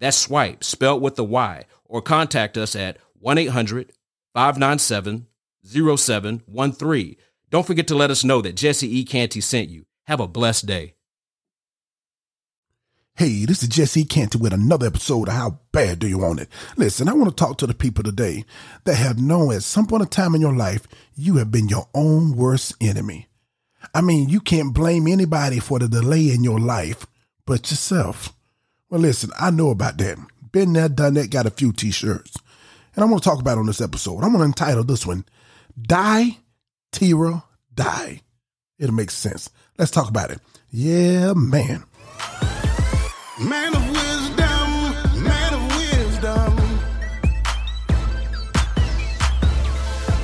That's swipe, spelled with the Y, or contact us at 1 800 597 0713. Don't forget to let us know that Jesse E. Canty sent you. Have a blessed day. Hey, this is Jesse Canty with another episode of How Bad Do You Want It? Listen, I want to talk to the people today that have known at some point in time in your life you have been your own worst enemy. I mean, you can't blame anybody for the delay in your life but yourself. Well, listen, I know about that. Been there, done that, got a few t shirts. And I want to talk about on this episode. I'm going to entitle this one, Die, Terah, Die. It'll make sense. Let's talk about it. Yeah, man. Man of wisdom, man of wisdom.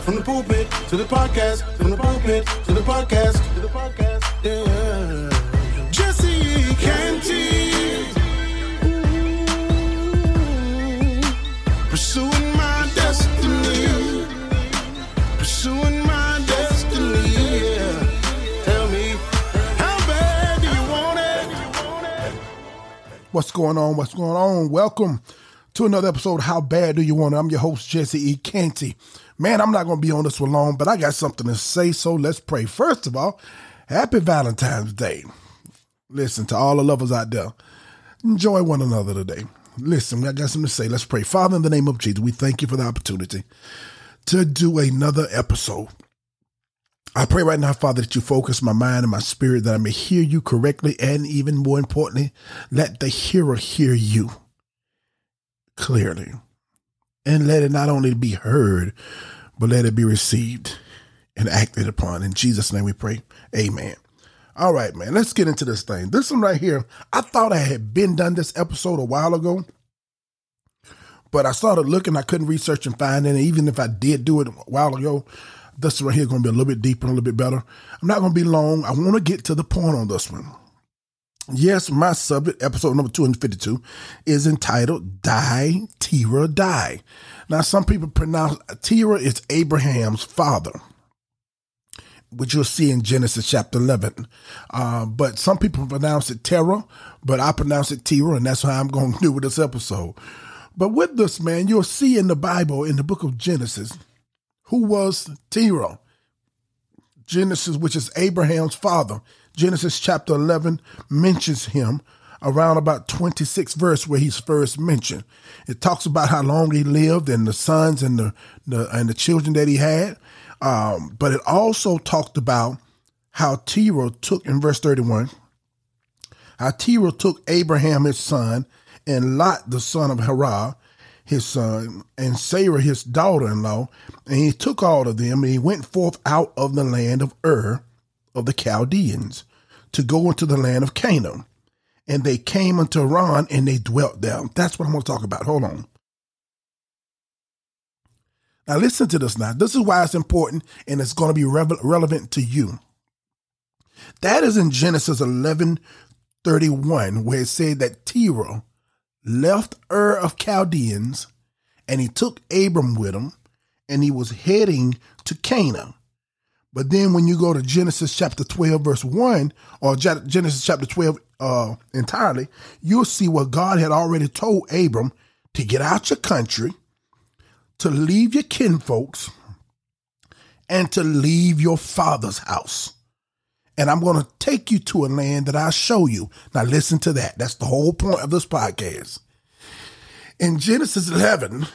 From the pulpit to the podcast, from the pulpit to the podcast, to the podcast, yeah. What's going on? What's going on? Welcome to another episode. Of How bad do you want it? I'm your host, Jesse E. Canty. Man, I'm not going to be on this for long, but I got something to say, so let's pray. First of all, happy Valentine's Day. Listen to all the lovers out there. Enjoy one another today. Listen, I got something to say. Let's pray. Father, in the name of Jesus, we thank you for the opportunity to do another episode. I pray right now, Father, that you focus my mind and my spirit that I may hear you correctly, and even more importantly, let the hearer hear you clearly. And let it not only be heard, but let it be received and acted upon. In Jesus' name we pray. Amen. All right, man, let's get into this thing. This one right here, I thought I had been done this episode a while ago, but I started looking, I couldn't research and find it. Even if I did do it a while ago, this right here is going to be a little bit deeper, a little bit better. I'm not going to be long. I want to get to the point on this one. Yes, my subject, episode number 252, is entitled Die, Terah, Die. Now, some people pronounce Terah is Abraham's father, which you'll see in Genesis chapter 11. Uh, but some people pronounce it Terah, but I pronounce it Terah, and that's how I'm going to do with this episode. But with this, man, you'll see in the Bible, in the book of Genesis, who was Terah. Genesis, which is Abraham's father. Genesis chapter 11 mentions him around about 26 verse where he's first mentioned. It talks about how long he lived and the sons and the, the and the children that he had. Um, but it also talked about how Terah took in verse 31, how Terah took Abraham his son and Lot the son of Haran his son, and Sarah his daughter in law, and he took all of them, and he went forth out of the land of Ur of the Chaldeans to go into the land of Canaan. And they came unto Haran, and they dwelt there. That's what I'm going to talk about. Hold on. Now, listen to this now. This is why it's important, and it's going to be revel- relevant to you. That is in Genesis 11 31, where it said that Terah left Ur of Chaldeans, and he took Abram with him, and he was heading to Canaan. But then when you go to Genesis chapter 12, verse 1, or Genesis chapter 12 uh, entirely, you'll see what God had already told Abram to get out your country, to leave your kinfolks, and to leave your father's house. And I'm going to take you to a land that I'll show you. Now, listen to that. That's the whole point of this podcast. In Genesis 11,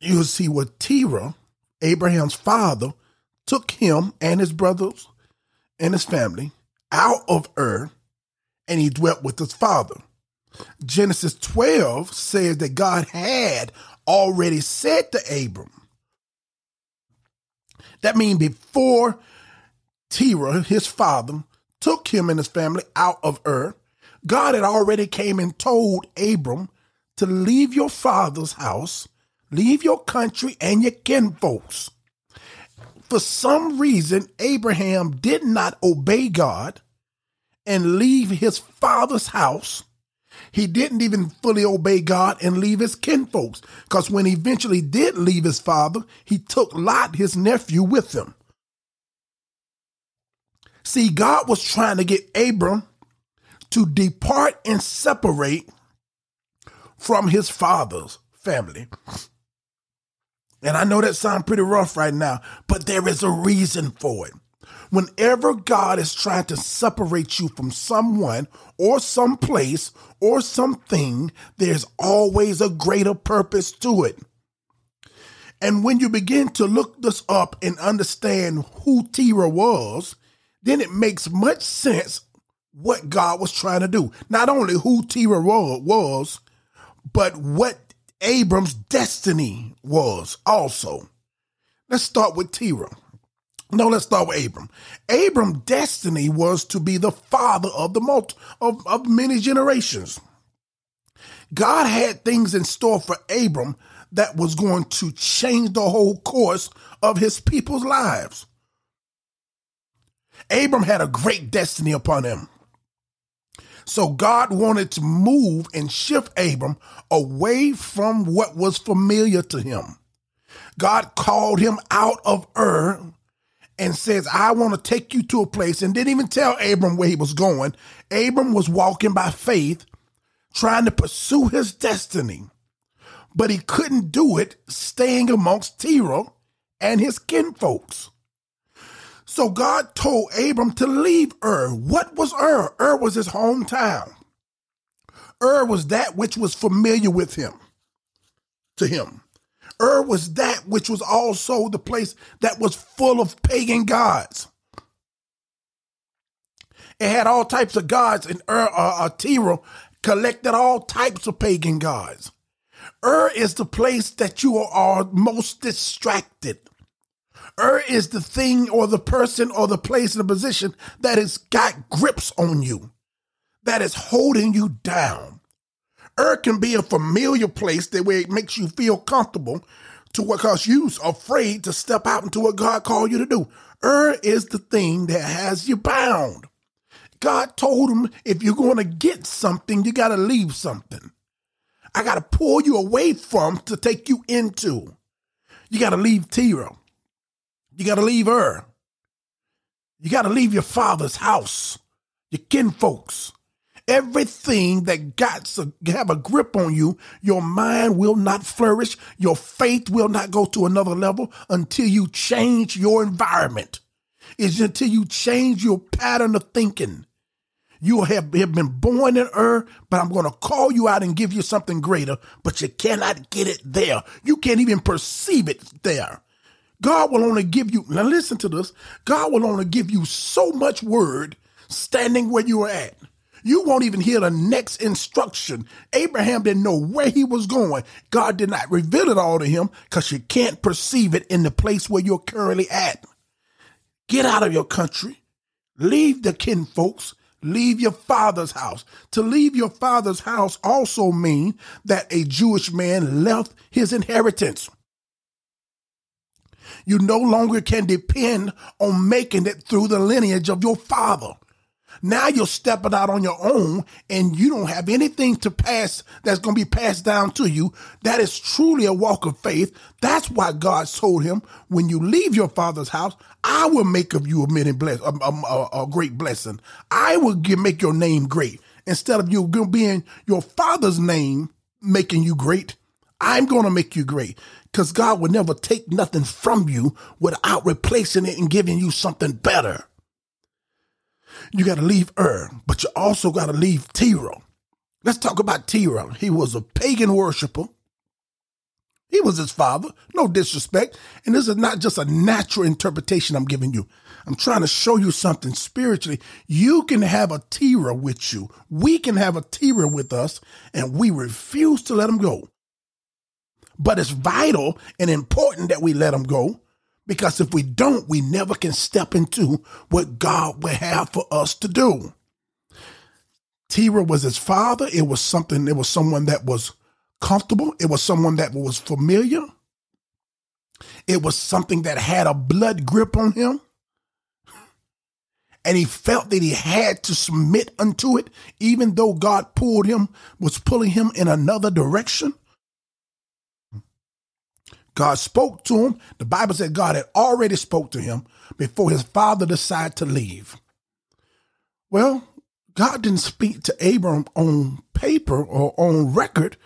you'll see where Terah, Abraham's father, took him and his brothers and his family out of Ur and he dwelt with his father. Genesis 12 says that God had already said to Abram, that means before Terah, his father, took him and his family out of Ur, God had already came and told Abram to leave your father's house, leave your country and your kinfolks. For some reason, Abraham did not obey God and leave his father's house. He didn't even fully obey God and leave his kinfolks. Because when he eventually did leave his father, he took Lot, his nephew, with him. See, God was trying to get Abram to depart and separate from his father's family. And I know that sounds pretty rough right now, but there is a reason for it. Whenever God is trying to separate you from someone or some place or something, there's always a greater purpose to it. And when you begin to look this up and understand who Terah was, then it makes much sense what God was trying to do. Not only who Terah was, but what Abram's destiny was also. Let's start with Terah. No, let's start with Abram. Abram's destiny was to be the father of the multi, of, of many generations. God had things in store for Abram that was going to change the whole course of his people's lives. Abram had a great destiny upon him. So God wanted to move and shift Abram away from what was familiar to him. God called him out of Ur and says, I want to take you to a place, and didn't even tell Abram where he was going. Abram was walking by faith, trying to pursue his destiny, but he couldn't do it staying amongst Terah and his kinfolks. So God told Abram to leave Ur. What was Ur? Ur was his hometown. Ur was that which was familiar with him, to him. Ur was that which was also the place that was full of pagan gods. It had all types of gods, and Ur, uh, uh, collected all types of pagan gods. Ur is the place that you are most distracted. Ur is the thing or the person or the place and the position that has got grips on you, that is holding you down. Ur can be a familiar place that way it makes you feel comfortable to what cause you afraid to step out into what God called you to do. Ur is the thing that has you bound. God told him if you're going to get something, you got to leave something. I got to pull you away from to take you into. You got to leave Terah. You got to leave her. You got to leave your father's house, your kinfolks. Everything that got to have a grip on you, your mind will not flourish. Your faith will not go to another level until you change your environment. It's until you change your pattern of thinking. You have, have been born in Ur, but I'm going to call you out and give you something greater, but you cannot get it there. You can't even perceive it there. God will only give you, now listen to this, God will only give you so much word standing where you are at. You won't even hear the next instruction. Abraham didn't know where he was going. God did not reveal it all to him because you can't perceive it in the place where you're currently at. Get out of your country. Leave the kinfolks. Leave your father's house. To leave your father's house also mean that a Jewish man left his inheritance. You no longer can depend on making it through the lineage of your father. Now you're stepping out on your own and you don't have anything to pass that's going to be passed down to you. That is truly a walk of faith. That's why God told him, when you leave your father's house, I will make of you a many bless, a, a, a great blessing. I will give, make your name great. Instead of you being your father's name making you great, I'm going to make you great because God will never take nothing from you without replacing it and giving you something better. You got to leave Ur, but you also got to leave Terah. Let's talk about Terah. He was a pagan worshiper. He was his father, no disrespect. And this is not just a natural interpretation I'm giving you. I'm trying to show you something spiritually. You can have a Terah with you. We can have a Terah with us, and we refuse to let him go. But it's vital and important that we let them go because if we don't, we never can step into what God will have for us to do. Terah was his father. It was something, it was someone that was comfortable. It was someone that was familiar. It was something that had a blood grip on him. And he felt that he had to submit unto it, even though God pulled him, was pulling him in another direction. God spoke to him. The Bible said God had already spoke to him before his father decided to leave. Well, God didn't speak to Abram on paper or on record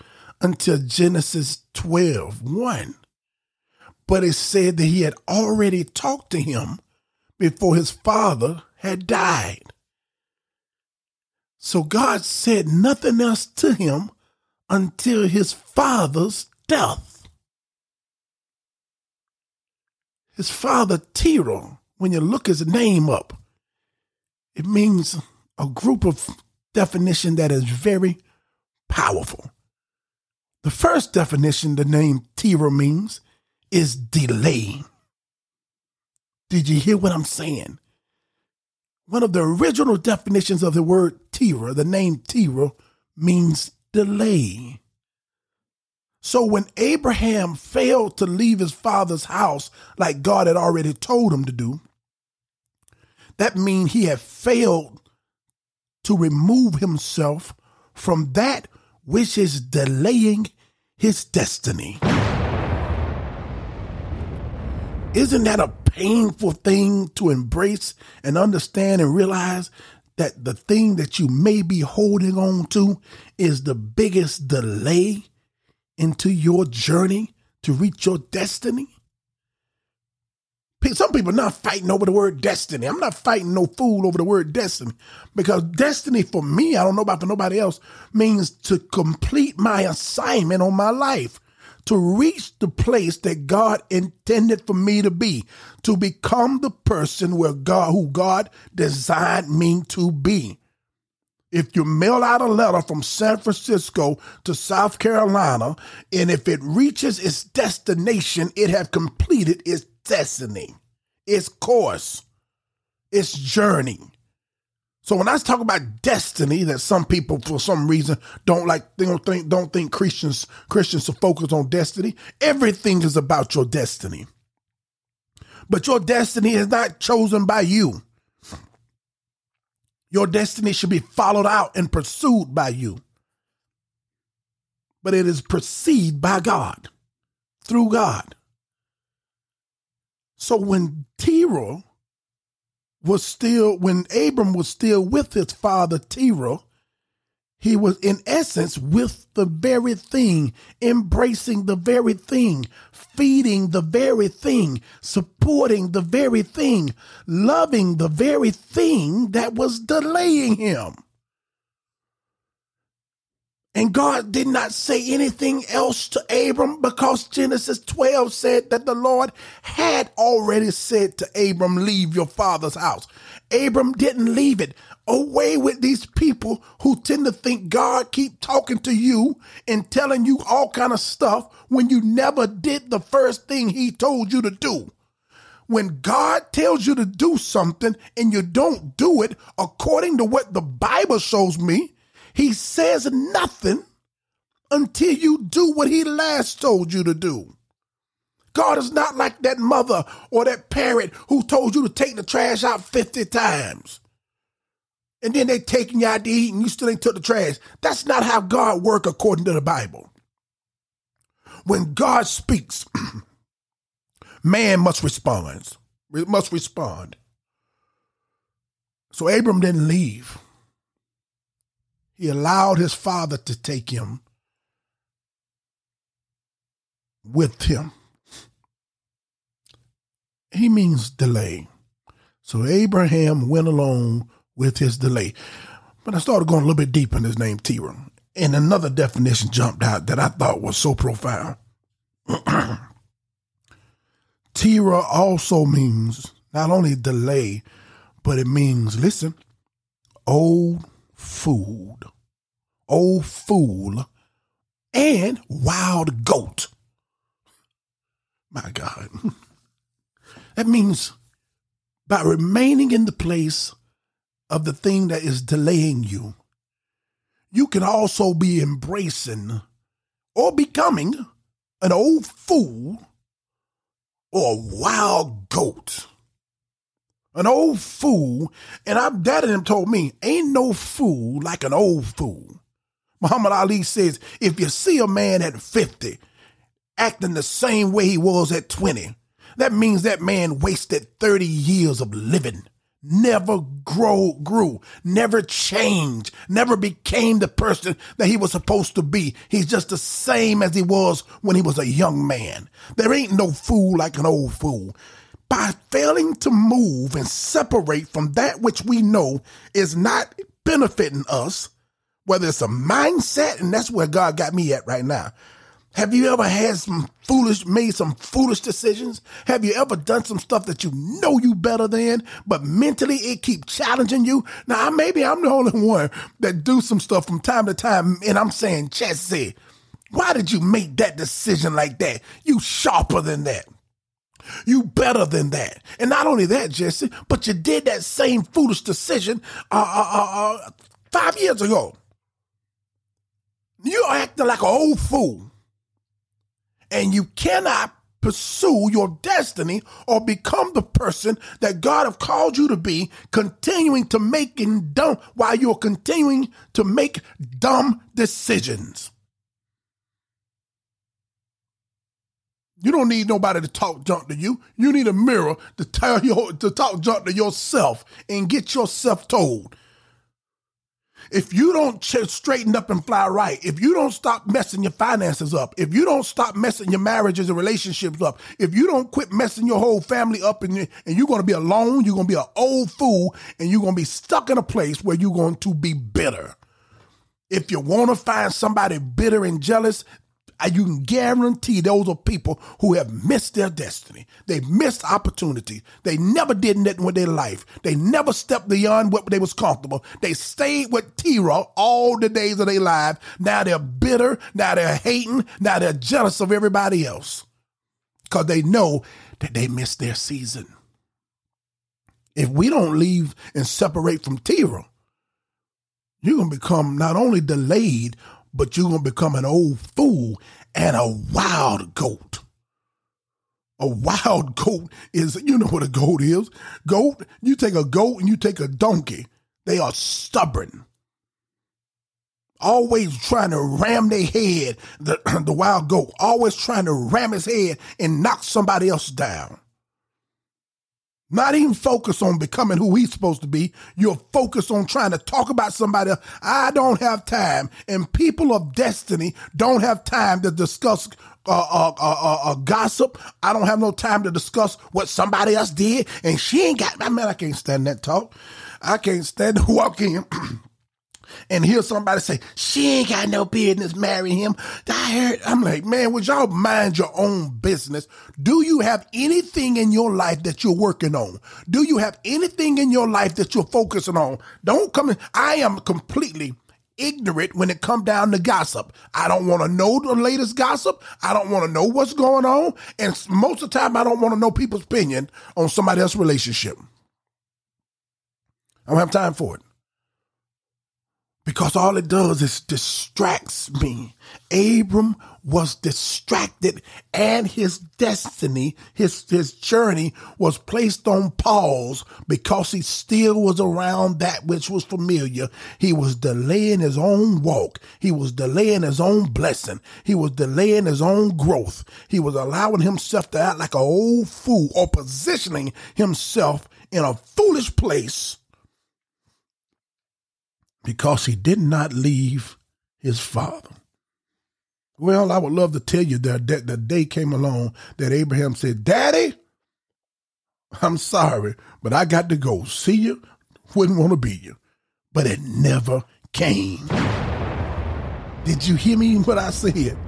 until Genesis 12 1. But it said that he had already talked to him before his father had died. So God said nothing else to him until his father's death. His father, Terah, when you look his name up, it means a group of definition that is very powerful. The first definition the name Terah means is delay. Did you hear what I'm saying? One of the original definitions of the word Terah, the name Terah, means delay. So when Abraham failed to leave his father's house like God had already told him to do, that means he had failed to remove himself from that which is delaying his destiny. Isn't that a painful thing to embrace and understand and realize that the thing that you may be holding on to is the biggest delay into your journey to reach your destiny? Some people are not fighting over the word destiny. I'm not fighting no fool over the word destiny because destiny for me, I don't know about for nobody else, means to complete my assignment on my life to reach the place that God intended for me to be, to become the person where God, who God designed me to be. If you mail out a letter from San Francisco to South Carolina, and if it reaches its destination, it have completed its destiny, its course, its journey. So when I talk about destiny, that some people for some reason don't like, they don't think don't think Christians Christians are focus on destiny. Everything is about your destiny. But your destiny is not chosen by you. Your destiny should be followed out and pursued by you. But it is perceived by God, through God. So when Terah was still, when Abram was still with his father Terah, he was in essence with the very thing, embracing the very thing, feeding the very thing, supporting the very thing, loving the very thing that was delaying him. And God did not say anything else to Abram because Genesis 12 said that the Lord had already said to Abram, Leave your father's house. Abram didn't leave it. Away with these people who tend to think God keep talking to you and telling you all kind of stuff when you never did the first thing he told you to do. When God tells you to do something and you don't do it according to what the Bible shows me, he says nothing until you do what he last told you to do. God is not like that mother or that parent who told you to take the trash out 50 times. And then they taking you out to eat and you still ain't took the trash. That's not how God work according to the Bible. When God speaks, man must respond. Must respond. So Abram didn't leave. He allowed his father to take him with him. He means delay. So Abraham went along with his delay. But I started going a little bit deeper in his name, Terah. And another definition jumped out that I thought was so profound. Terah also means not only delay, but it means, listen, old food, old fool, and wild goat. My God. that means by remaining in the place of the thing that is delaying you, you can also be embracing or becoming an old fool or a wild goat. An old fool, and our daddy them told me, ain't no fool like an old fool. Muhammad Ali says, if you see a man at 50 acting the same way he was at 20, that means that man wasted 30 years of living never grow, grew, never changed, never became the person that he was supposed to be. He's just the same as he was when he was a young man. There ain't no fool like an old fool. By failing to move and separate from that which we know is not benefiting us, whether it's a mindset, and that's where God got me at right now. Have you ever had some foolish, made some foolish decisions? Have you ever done some stuff that you know you better than, but mentally it keep challenging you? Now, maybe I'm the only one that do some stuff from time to time, and I'm saying, Jesse, why did you make that decision like that? You sharper than that. You better than that. And not only that, Jesse, but you did that same foolish decision uh, uh, uh, uh five years ago. You're acting like an old fool and you cannot pursue your destiny or become the person that God have called you to be, continuing to making dumb while you're continuing to make dumb decisions. You don't need nobody to talk junk to you. You need a mirror to tell you to talk junk to yourself and get yourself told. If you don't straighten up and fly right, if you don't stop messing your finances up, if you don't stop messing your marriages and relationships up, if you don't quit messing your whole family up and, you, and you're going to be alone, you're going to be an old fool and you're going to be stuck in a place where you're going to be bitter. If you want to find somebody bitter and jealous, you can guarantee those are people who have missed their destiny. They missed opportunity. They never did nothing with their life. They never stepped beyond what they was comfortable. They stayed with Terah all the days of their life. Now they're bitter. Now they're hating. Now they're jealous of everybody else because they know that they missed their season. If we don't leave and separate from Terah, you're going to become not only delayed, but you're going to become an old fool and a wild goat. A wild goat is, you know what a goat is. Goat, you take a goat and you take a donkey. They are stubborn. Always trying to ram their head, the, the wild goat, always trying to ram his head and knock somebody else down. Not even focus on becoming who he's supposed to be. You're focused on trying to talk about somebody else. I don't have time. And people of destiny don't have time to discuss uh, uh, uh, uh, uh gossip. I don't have no time to discuss what somebody else did. And she ain't got, I mean, I can't stand that talk. I can't stand to walk in and hear somebody say, she ain't got no business marrying him. I heard, I'm like, man, would y'all mind your own business? Do you have anything in your life that you're working on? Do you have anything in your life that you're focusing on? Don't come in. I am completely ignorant when it come down to gossip. I don't want to know the latest gossip. I don't want to know what's going on. And most of the time, I don't want to know people's opinion on somebody else's relationship. I don't have time for it because all it does is distracts me. Abram was distracted and his destiny, his, his journey was placed on pause because he still was around that which was familiar. He was delaying his own walk. He was delaying his own blessing. He was delaying his own growth. He was allowing himself to act like an old fool or positioning himself in a foolish place because he did not leave his father. Well, I would love to tell you that, that the day came along that Abraham said, Daddy, I'm sorry, but I got to go. See you, wouldn't want to be you. But it never came. Did you hear me what I said?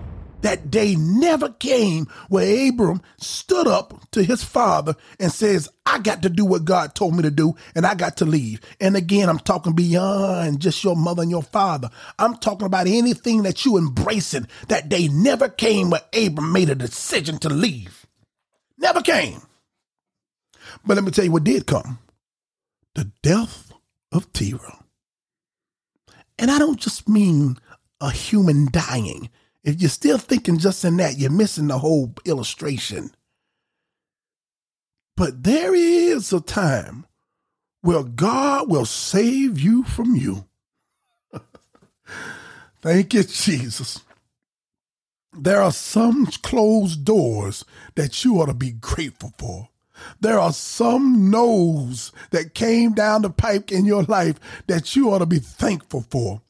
That day never came where Abram stood up to his father and says, I got to do what God told me to do and I got to leave. And again, I'm talking beyond just your mother and your father. I'm talking about anything that you embracing. That day never came where Abram made a decision to leave. Never came. But let me tell you what did come the death of Terah. And I don't just mean a human dying. If you're still thinking just in that, you're missing the whole illustration. But there is a time where God will save you from you. Thank you, Jesus. There are some closed doors that you ought to be grateful for. There are some no's that came down the pipe in your life that you ought to be thankful for.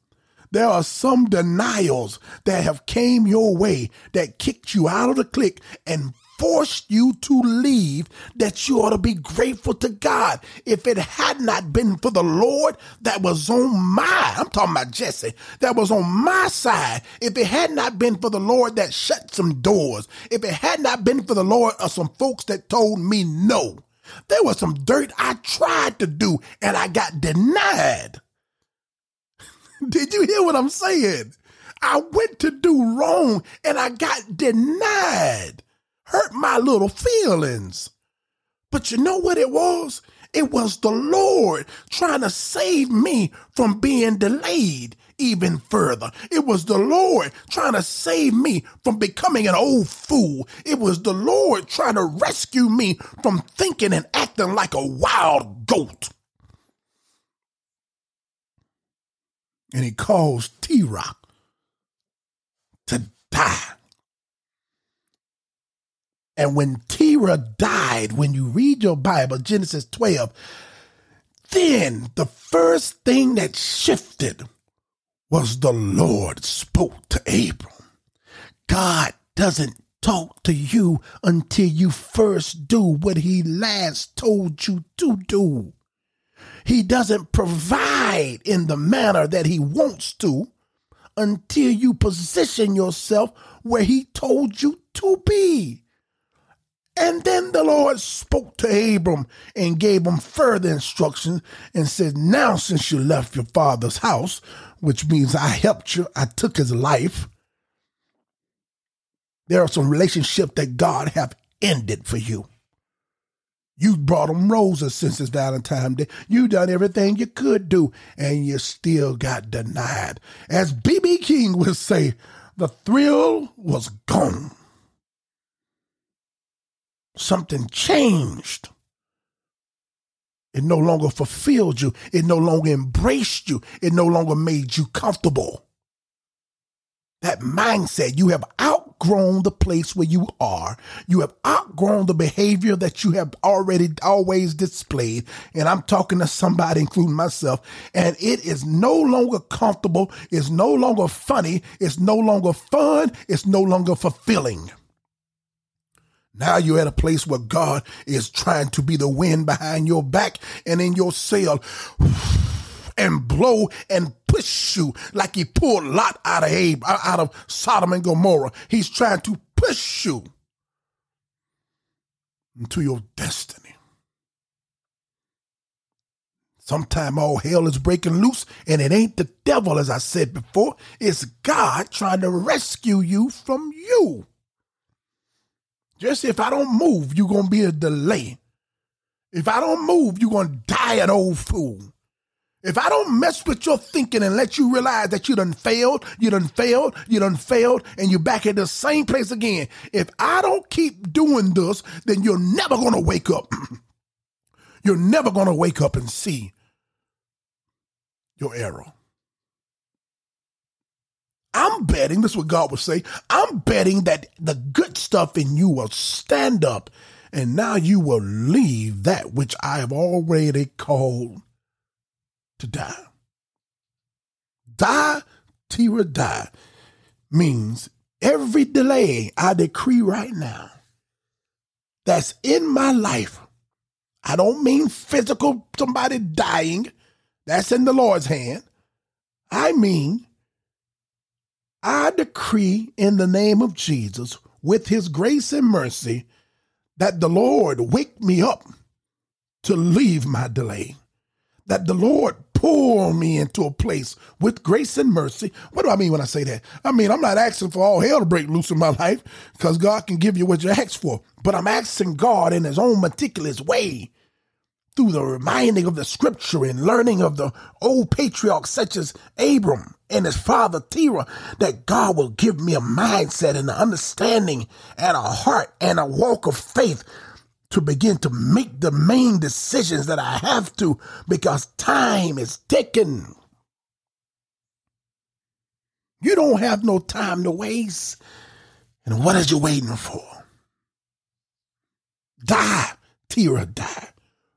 There are some denials that have came your way that kicked you out of the clique and forced you to leave that you ought to be grateful to God. If it had not been for the Lord that was on my, I'm talking about Jesse, that was on my side, if it had not been for the Lord that shut some doors, if it had not been for the Lord or some folks that told me no, there was some dirt I tried to do and I got denied. Did you hear what I'm saying? I went to do wrong and I got denied hurt my little feelings. But you know what it was? It was the Lord trying to save me from being delayed even further. It was the Lord trying to save me from becoming an old fool. It was the Lord trying to rescue me from thinking and acting like a wild goat. And he caused Terah to die. And when Terah died, when you read your Bible, Genesis 12, then the first thing that shifted was the Lord spoke to Abram. God doesn't talk to you until you first do what he last told you to do. He doesn't provide in the manner that he wants to until you position yourself where he told you to be. And then the Lord spoke to Abram and gave him further instructions and said, Now, since you left your father's house, which means I helped you, I took his life, there are some relationships that God have ended for you. You brought them roses since it's Valentine's Day. You done everything you could do, and you still got denied. As B.B. King would say, the thrill was gone something changed. It no longer fulfilled you. It no longer embraced you. It no longer made you comfortable. That mindset, you have outgrown the place where you are. You have outgrown the behavior that you have already always displayed. And I'm talking to somebody, including myself, and it is no longer comfortable. It's no longer funny. It's no longer fun. It's no longer fulfilling. Now you're at a place where God is trying to be the wind behind your back and in your sail and blow and push you like he pulled Lot out of Abe, out of Sodom and Gomorrah. He's trying to push you into your destiny. Sometime all hell is breaking loose, and it ain't the devil, as I said before. It's God trying to rescue you from you. Just if I don't move, you're going to be a delay. If I don't move, you're going to die an old fool. If I don't mess with your thinking and let you realize that you done failed, you done failed, you done failed, and you're back at the same place again. If I don't keep doing this, then you're never to wake up. you're never to wake up and see your error. I'm betting, this is what God would say, I'm betting that the good stuff in you will stand up and now you will leave that which I have already called to die. Die, Terah, die means every delay I decree right now that's in my life. I don't mean physical, somebody dying. That's in the Lord's hand. I mean I decree in the name of Jesus, with his grace and mercy, that the Lord wake me up to leave my delay. That the Lord pull me into a place with grace and mercy. What do I mean when I say that? I mean, I'm not asking for all hell to break loose in my life because God can give you what you ask for. But I'm asking God in his own meticulous way through the reminding of the scripture and learning of the old patriarchs such as Abram and his father Terah, that God will give me a mindset and an understanding and a heart and a walk of faith to begin to make the main decisions that I have to because time is ticking. You don't have no time to waste. And what is you waiting for? Die. Terah died.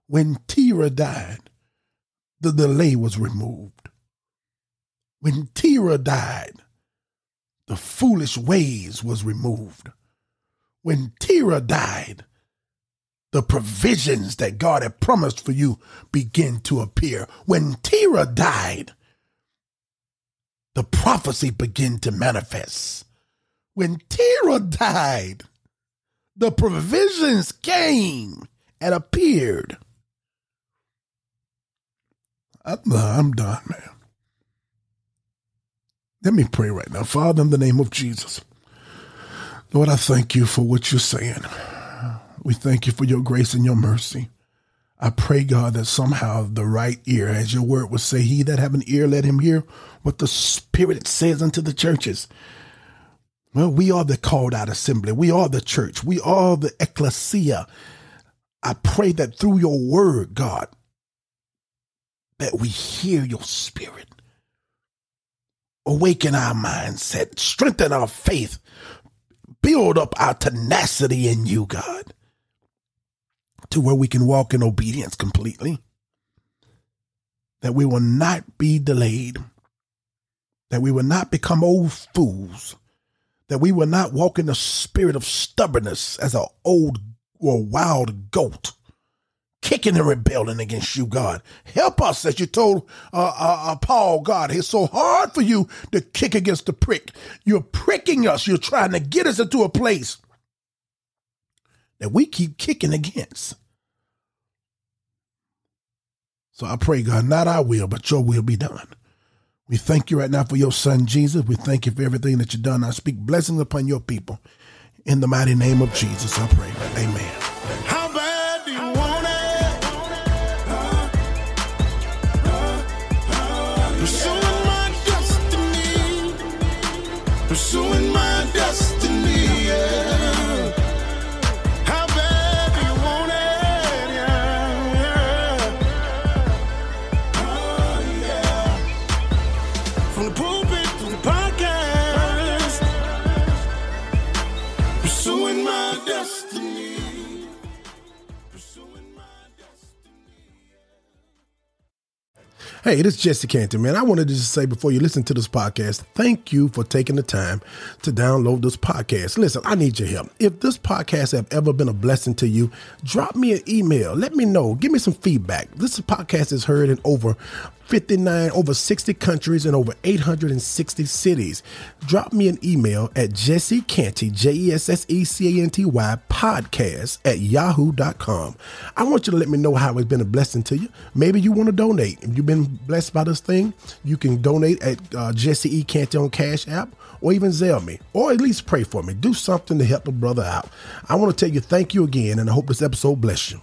When Terah died, the delay was removed. When Terah died, the foolish ways was removed. When Terah died, the provisions that God had promised for you begin to appear. When Terah died, the prophecy began to manifest. When Terah died, the provisions came and appeared. I'm, I'm done, man. Let me pray right now. Father, in the name of Jesus, Lord, I thank you for what you're saying. We thank you for your grace and your mercy. I pray, God, that somehow the right ear, as your word would say, he that have an ear, let him hear what the Spirit says unto the churches. Well, we are the called out assembly. We are the church. We are the ecclesia. I pray that through your word, God, that we hear your spirit. Awaken our mindset, strengthen our faith, build up our tenacity in you, God to where we can walk in obedience completely. That we will not be delayed. That we will not become old fools. That we will not walk in the spirit of stubbornness as an old or wild goat, kicking and rebelling against you, God. Help us, as you told uh, uh, uh, Paul, God. It's so hard for you to kick against the prick. You're pricking us. You're trying to get us into a place that we keep kicking against. So I pray, God, not our will, but your will be done. We thank you right now for your son, Jesus. We thank you for everything that you've done. I speak blessings upon your people. In the mighty name of Jesus, I pray. Amen. Pursuing my Pulpit to the podcast. Pursuing my destiny. Hey, this is Jesse Canty, man. I wanted to just say before you listen to this podcast, thank you for taking the time to download this podcast. Listen, I need your help. If this podcast have ever been a blessing to you, drop me an email. Let me know. Give me some feedback. This podcast is heard in over 59, over 60 countries and over 860 cities. Drop me an email at Jesse Canty, J E S S E C A N T Y, podcast at yahoo.com. I want you to let me know how it's been a blessing to you. Maybe you want to donate. If you've been blessed by this thing, you can donate at uh, Jesse E. Canty on Cash App or even Zelle me, or at least pray for me. Do something to help a brother out. I want to tell you thank you again, and I hope this episode bless you.